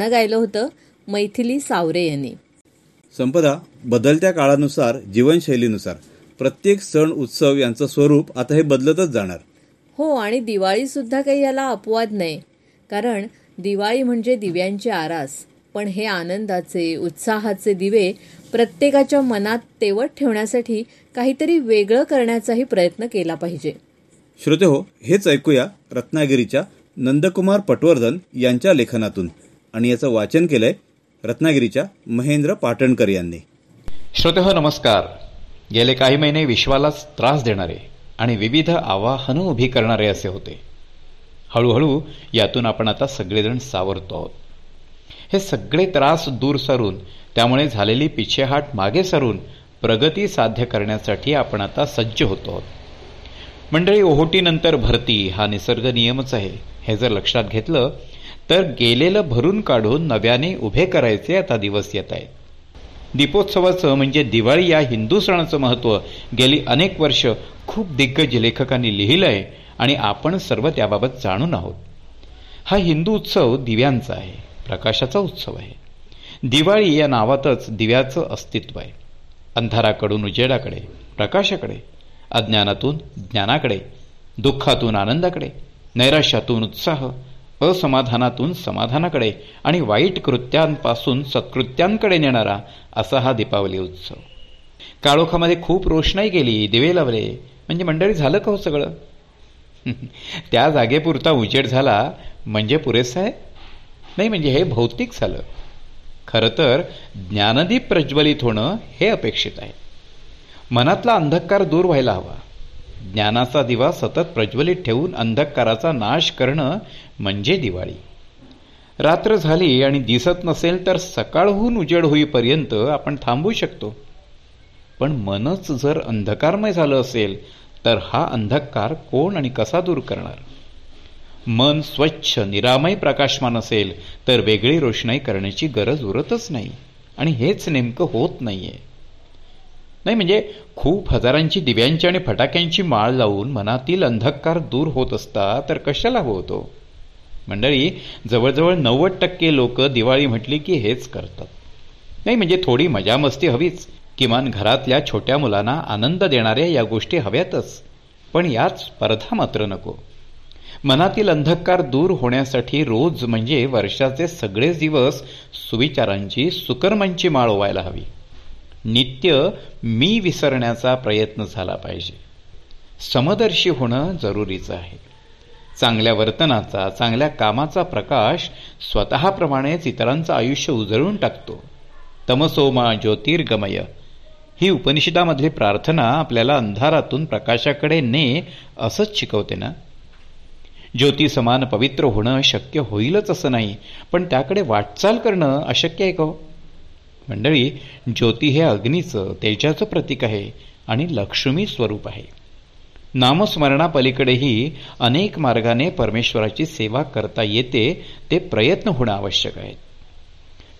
गाणं गायलं होतं मैथिली सावरे यांनी. संपदा बदलत्या काळानुसार जीवनशैलीनुसार प्रत्येक सण उत्सव यांचं स्वरूप आता हे बदलतच जाणार. हो आणि दिवाळी सुद्धा काही याला अपवाद नाही. कारण दिवाळी म्हणजे दिव्यांची आरास. पण हे आनंदाचे उत्साहाचे दिवे प्रत्येकाच्या मनात तेवत ठेवण्यासाठी काहीतरी वेगळं करण्याचाही प्रयत्न केला पाहिजे. श्रोते हो हेच ऐकूया रत्नागिरीच्या नंदकुमार पटवर्धन यांच्या लेखनातून. आणि याचं वाचन केलंय रत्नागिरीच्या महेंद्र पाटणकर यांनी. श्रोते हो, नमस्कार. गेले काही महिने विश्वालाच त्रास देणारे आणि विविध आवाहनं उभी करणारे असे होते. हळूहळू यातून आपण आता सगळेजण सावरतो आहोत. हे सगळे त्रास दूर सारून त्यामुळे झालेली पिछेहाट मागे सारून प्रगती साध्य करण्यासाठी आपण आता सज्ज होतो आहोत. मंडळी ओहोटीनंतर भरती हा निसर्ग नियमच आहे. हे जर लक्षात घेतलं तर गेलेलं भरून काढून नव्याने उभे करायचे आता दिवस येत आहेत. दीपोत्सवाचं म्हणजे दिवाळी या हिंदू सणाचं महत्त्व गेली अनेक वर्ष खूप दिग्गज लेखकांनी लिहिलं आहे आणि आपण सर्व त्याबाबत जाणून आहोत. हा हिंदू उत्सव दिव्यांचा आहे प्रकाशाचा उत्सव आहे. दिवाळी या नावातच दिव्याचं अस्तित्व आहे. अंधाराकडून उजेडाकडे प्रकाशाकडे अज्ञानातून ज्ञानाकडे दुःखातून आनंदाकडे नैराश्यातून उत्साह असमाधानातून समाधानाकडे आणि वाईट कृत्यांपासून सत्कृत्यांकडे नेणारा असा हा दीपावली उत्सव. काळोखामध्ये खूप रोषणाई गेली दिवे लावले. म्हणजे मंडळी झालं का हो सगळं? त्या जागेपुरता उजेड झाला. म्हणजे पुरेसं आहे? नाही म्हणजे हे भौतिक झालं. खरं तर ज्ञानदीप प्रज्वलित होणं हे अपेक्षित आहे. मनातला अंधकार दूर व्हायला हवा. ज्ञानाचा दिवा सतत प्रज्वलित ठेवून अंधकाराचा नाश करणं म्हणजे दिवाळी. रात्र झाली आणि दिसत नसेल तर सकाळहून उजेड होईपर्यंत आपण थांबू शकतो. पण मनच जर अंधकारमय झालं असेल तर हा अंधकार कोण आणि कसा दूर करणार? मन स्वच्छ निरामय प्रकाशमान असेल तर वेगळी रोषणाई करण्याची गरज उरतच नाही. आणि हेच नेमकं होत नाहीये. नाही म्हणजे खूप हजारांची दिव्यांची आणि फटाक्यांची माळ लावून मनातील अंधकार दूर होत असता तर कशाला होतो? मंडळी जवळजवळ नव्वद टक्के लोक दिवाळी म्हटली की हेच करतात. नाही म्हणजे थोडी मजा मस्ती हवीच. किमान घरातल्या छोट्या मुलांना आनंद देणाऱ्या या गोष्टी हव्यातच. पण यात स्पर्धा मात्र नको. मनातील अंधकार दूर होण्यासाठी रोज म्हणजे वर्षाचे सगळेच दिवस सुविचारांची सुकर्मांची माळ ओवायला हवी. नित्य मी विसरण्याचा प्रयत्न झाला पाहिजे. समदर्शी होणं जरुरीचं आहे. चांगल्या वर्तनाचा चांगल्या कामाचा प्रकाश स्वतःप्रमाणेच इतरांचं आयुष्य उजळून टाकतो. तमसोमा ज्योतिर्गमय. ही उपनिषदामधली प्रार्थना आपल्याला अंधारातून प्रकाशाकडे ने असंच शिकवते ना? ज्योती समान पवित्र होणं शक्य होईलच असं नाही पण त्याकडे वाटचाल करणं अशक्य आहे का हो? मंडळी ज्योती हे अग्नीचं तेजाचं प्रतीक आहे आणि लक्ष्मी स्वरूप आहे. नामस्मरणापलीकडेही अनेक मार्गाने परमेश्वराची सेवा करता येते ते प्रयत्न होणं आवश्यक आहे.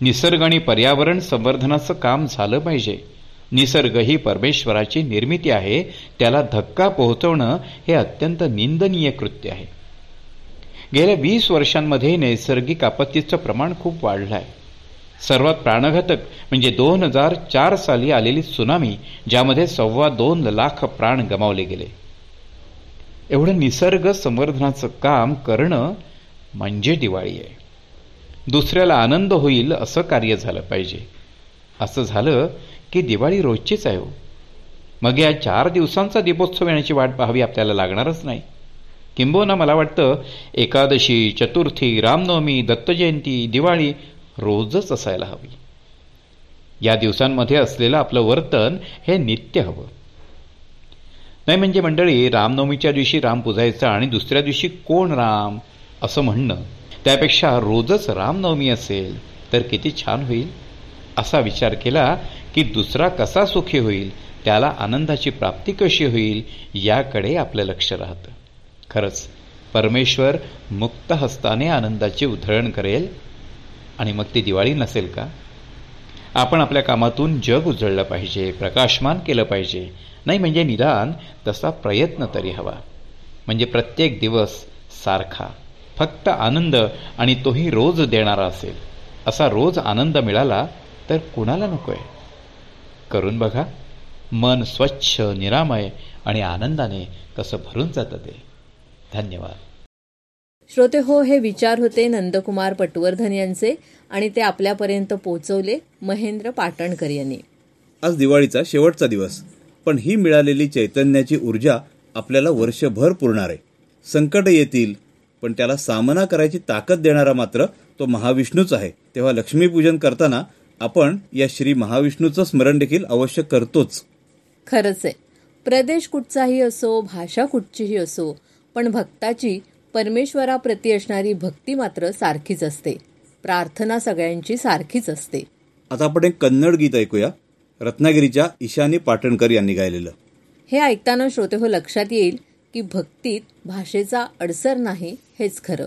निसर्ग आणि पर्यावरण संवर्धनाचं काम झालं पाहिजे. निसर्ग ही परमेश्वराची निर्मिती आहे त्याला धक्का पोहोचवणं हे अत्यंत निंदनीय कृत्य आहे. गेल्या वीस वर्षांमध्ये नैसर्गिक आपत्तीचं प्रमाण खूप वाढलं आहे सर्वात प्राणघातक म्हणजे दोन हजार चार साली आलेली सुनामी ज्यामध्ये सव्वा दोन लाख प्राण गमावले गेले. एवढं निसर्ग संवर्धनाचं काम करणं म्हणजे दिवाळी आहे. दुसऱ्याला आनंद होईल असं कार्य झालं पाहिजे. असं झालं की दिवाळी रोजचीच आहे हो. मग या चार दिवसांचा दीपोत्सव येण्याची वाट पाहावी आपल्याला लागणारच नाही. किंबहुना मला वाटतं एकादशी चतुर्थी रामनवमी दत्तजयंती दिवाळी रोजच असायला हवी. या दिवसांमध्ये असलेलं आपलं वर्तन हे नित्य हवं. नाही म्हणजे मंडळी रामनवमीच्या दिवशी राम पुजायचा आणि दुसऱ्या दिवशी कोण राम असं म्हणणं? त्यापेक्षा रोजच रामनवमी असेल तर किती छान होईल. असा विचार केला की दुसरा कसा सुखी होईल त्याला आनंदाची प्राप्ती कशी होईल याकडे आपलं लक्ष राहतं. खरंच परमेश्वर मुक्त हस्ताने आनंदाची उधळण करेल आणि मग ती दिवाळी नसेल का? आपण आपल्या कामातून जग उजळलं पाहिजे प्रकाशमान केलं पाहिजे नाही म्हणजे निदान तसा प्रयत्न तरी हवा. म्हणजे प्रत्येक दिवस सारखा फक्त आनंद आणि तोही रोज देणारा असेल असा रोज आनंद मिळाला तर कुणाला नकोय? करून बघा मन स्वच्छ निरामय आणि आनंदाने कसं भरून जातं ते. धन्यवाद. श्रोते हो हे विचार होते नंदकुमार पटवर्धन यांचे आणि ते आपल्यापर्यंत पोहोचवले महेंद्र पाटणकर यांनी. आज दिवाळीचा शेवटचा दिवस. पण ही मिळालेली चैतन्याची ऊर्जा आपल्याला वर्षभर पुरणार आहे. संकट येतील पण त्याला सामना करायची ताकद देणारा मात्र तो महाविष्णूच आहे. तेव्हा लक्ष्मीपूजन करताना आपण या श्री महाविष्णूचं स्मरण देखील अवश्य करतोच. खरंच आहे. प्रदेश कुठचाही असो भाषा कुठचीही असो पण भक्ताची परमेश्वराप्रती असणारी भक्ती मात्र सारखीच असते. प्रार्थना सगळ्यांची सारखीच असते. आता आपण एक कन्नड गीत ऐकूया. रत्नागिरीच्या ईशानी पाटणकर यांनी गायलेलं. हे ऐकताना श्रोते हो लक्षात येईल की भक्तीत भाषेचा अडसर नाही हेच खरं.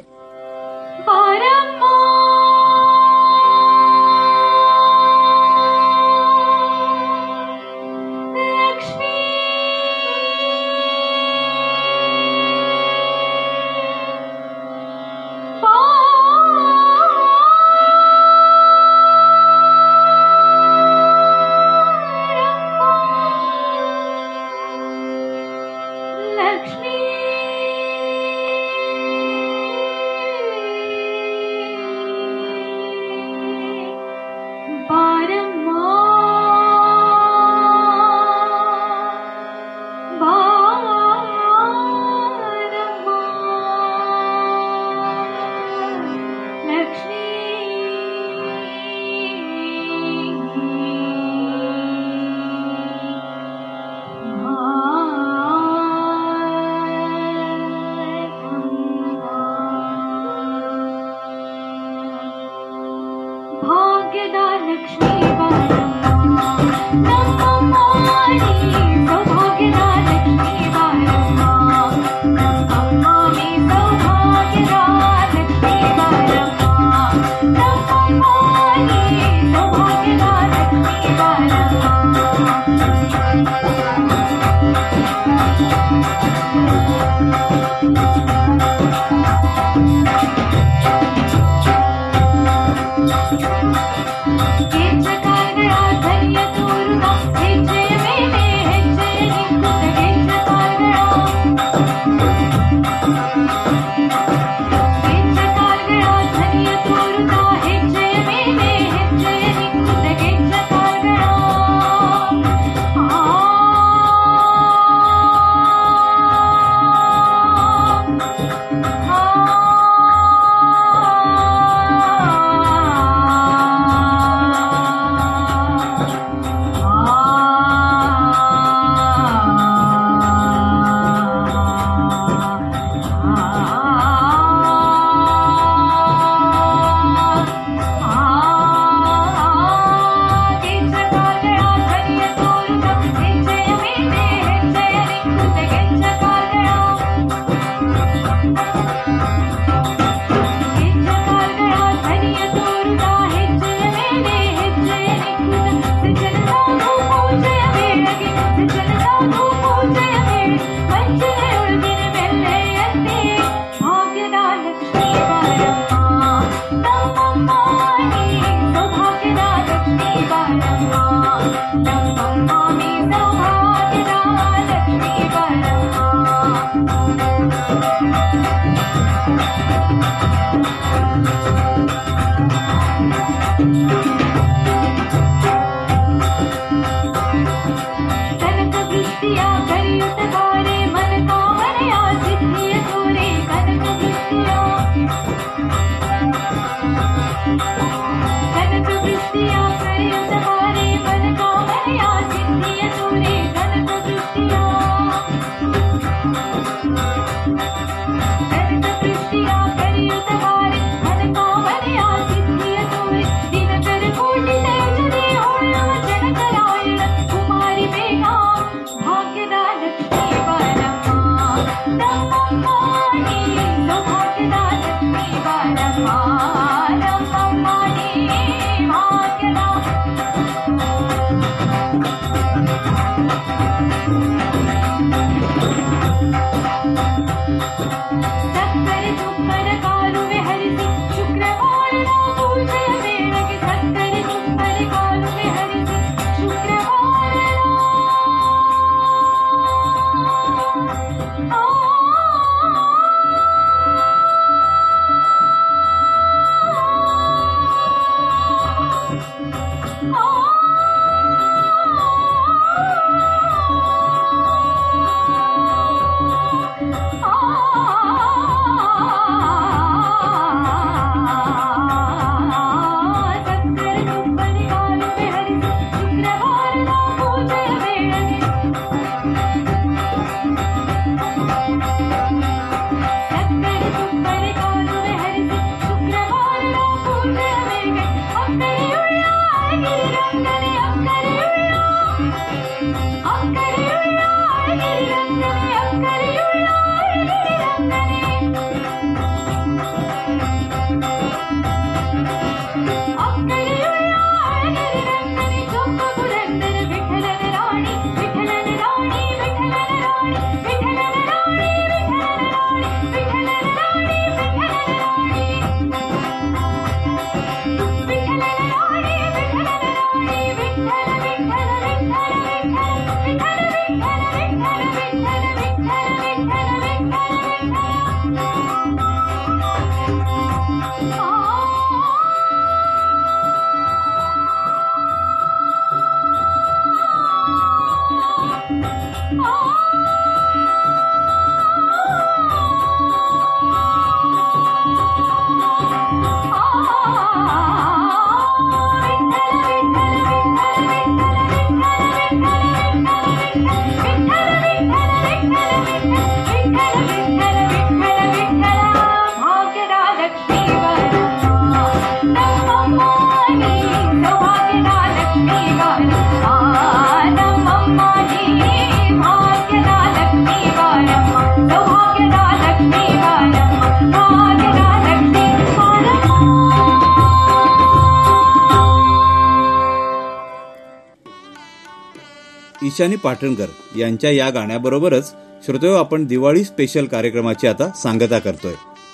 ईशानी पाटणकर यांच्या या गाण्याबरोबरच श्रोतेहो आपण दिवाळी स्पेशल कार्यक्रमाची आता सांगता करतोय.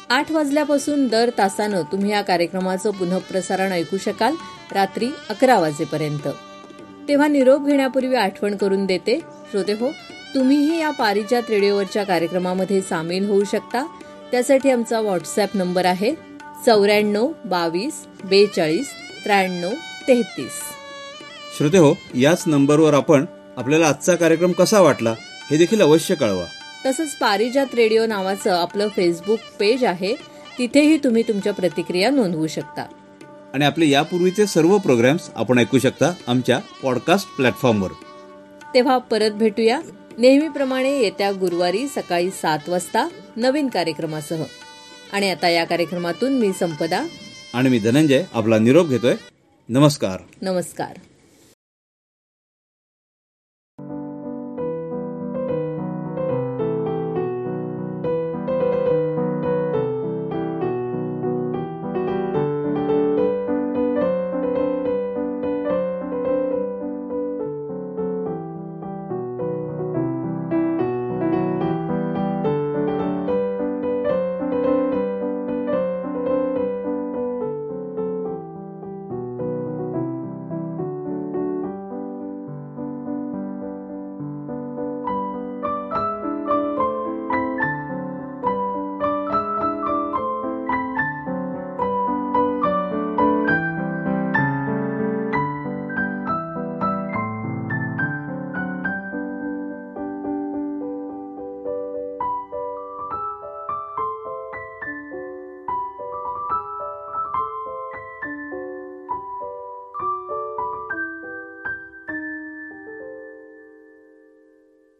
आठ वाजल्यापासून दर तासानं तुम्ही या कार्यक्रमाचं पुनःप्रसारण ऐकू शकाल रात्री अकरा वाजेपर्यंत. तेव्हा निरोप घेण्यापूर्वी आठवण करून देते. श्रोते हो तुम्हीही या पारिजात रेडिओवरच्या कार्यक्रमामध्ये सामील होऊ शकता. त्यासाठी आमचा व्हॉट्सॲप नंबर आहे चौऱ्याण्णव बावीस बेचाळीस त्र्याण्णव तेहतीस. श्रोते हो याच नंबरवर आपण आपल्याला आजचा कार्यक्रम कसा वाटला हे देखील अवश्य कळवा. तसंच पारिजात रेडिओ नावाचं आपलं फेसबुक पेज आहे तिथेही तुम्ही तुमच्या प्रतिक्रिया नोंदवू शकता. आणि आपले यापूर्वीचे सर्व प्रोग्राम्स आपण ऐकू शकता आमच्या पॉडकास्ट प्लॅटफॉर्मवर तेव्हा परत भेटूया. नेहमीप्रमाणे येत्या गुरुवारी सकाळी सात वाजता नवीन कार्यक्रमासह. आणि आता या कार्यक्रमातून मी संपदा. आणि मी धनंजय आपला निरोप घेतोय. नमस्कार. नमस्कार.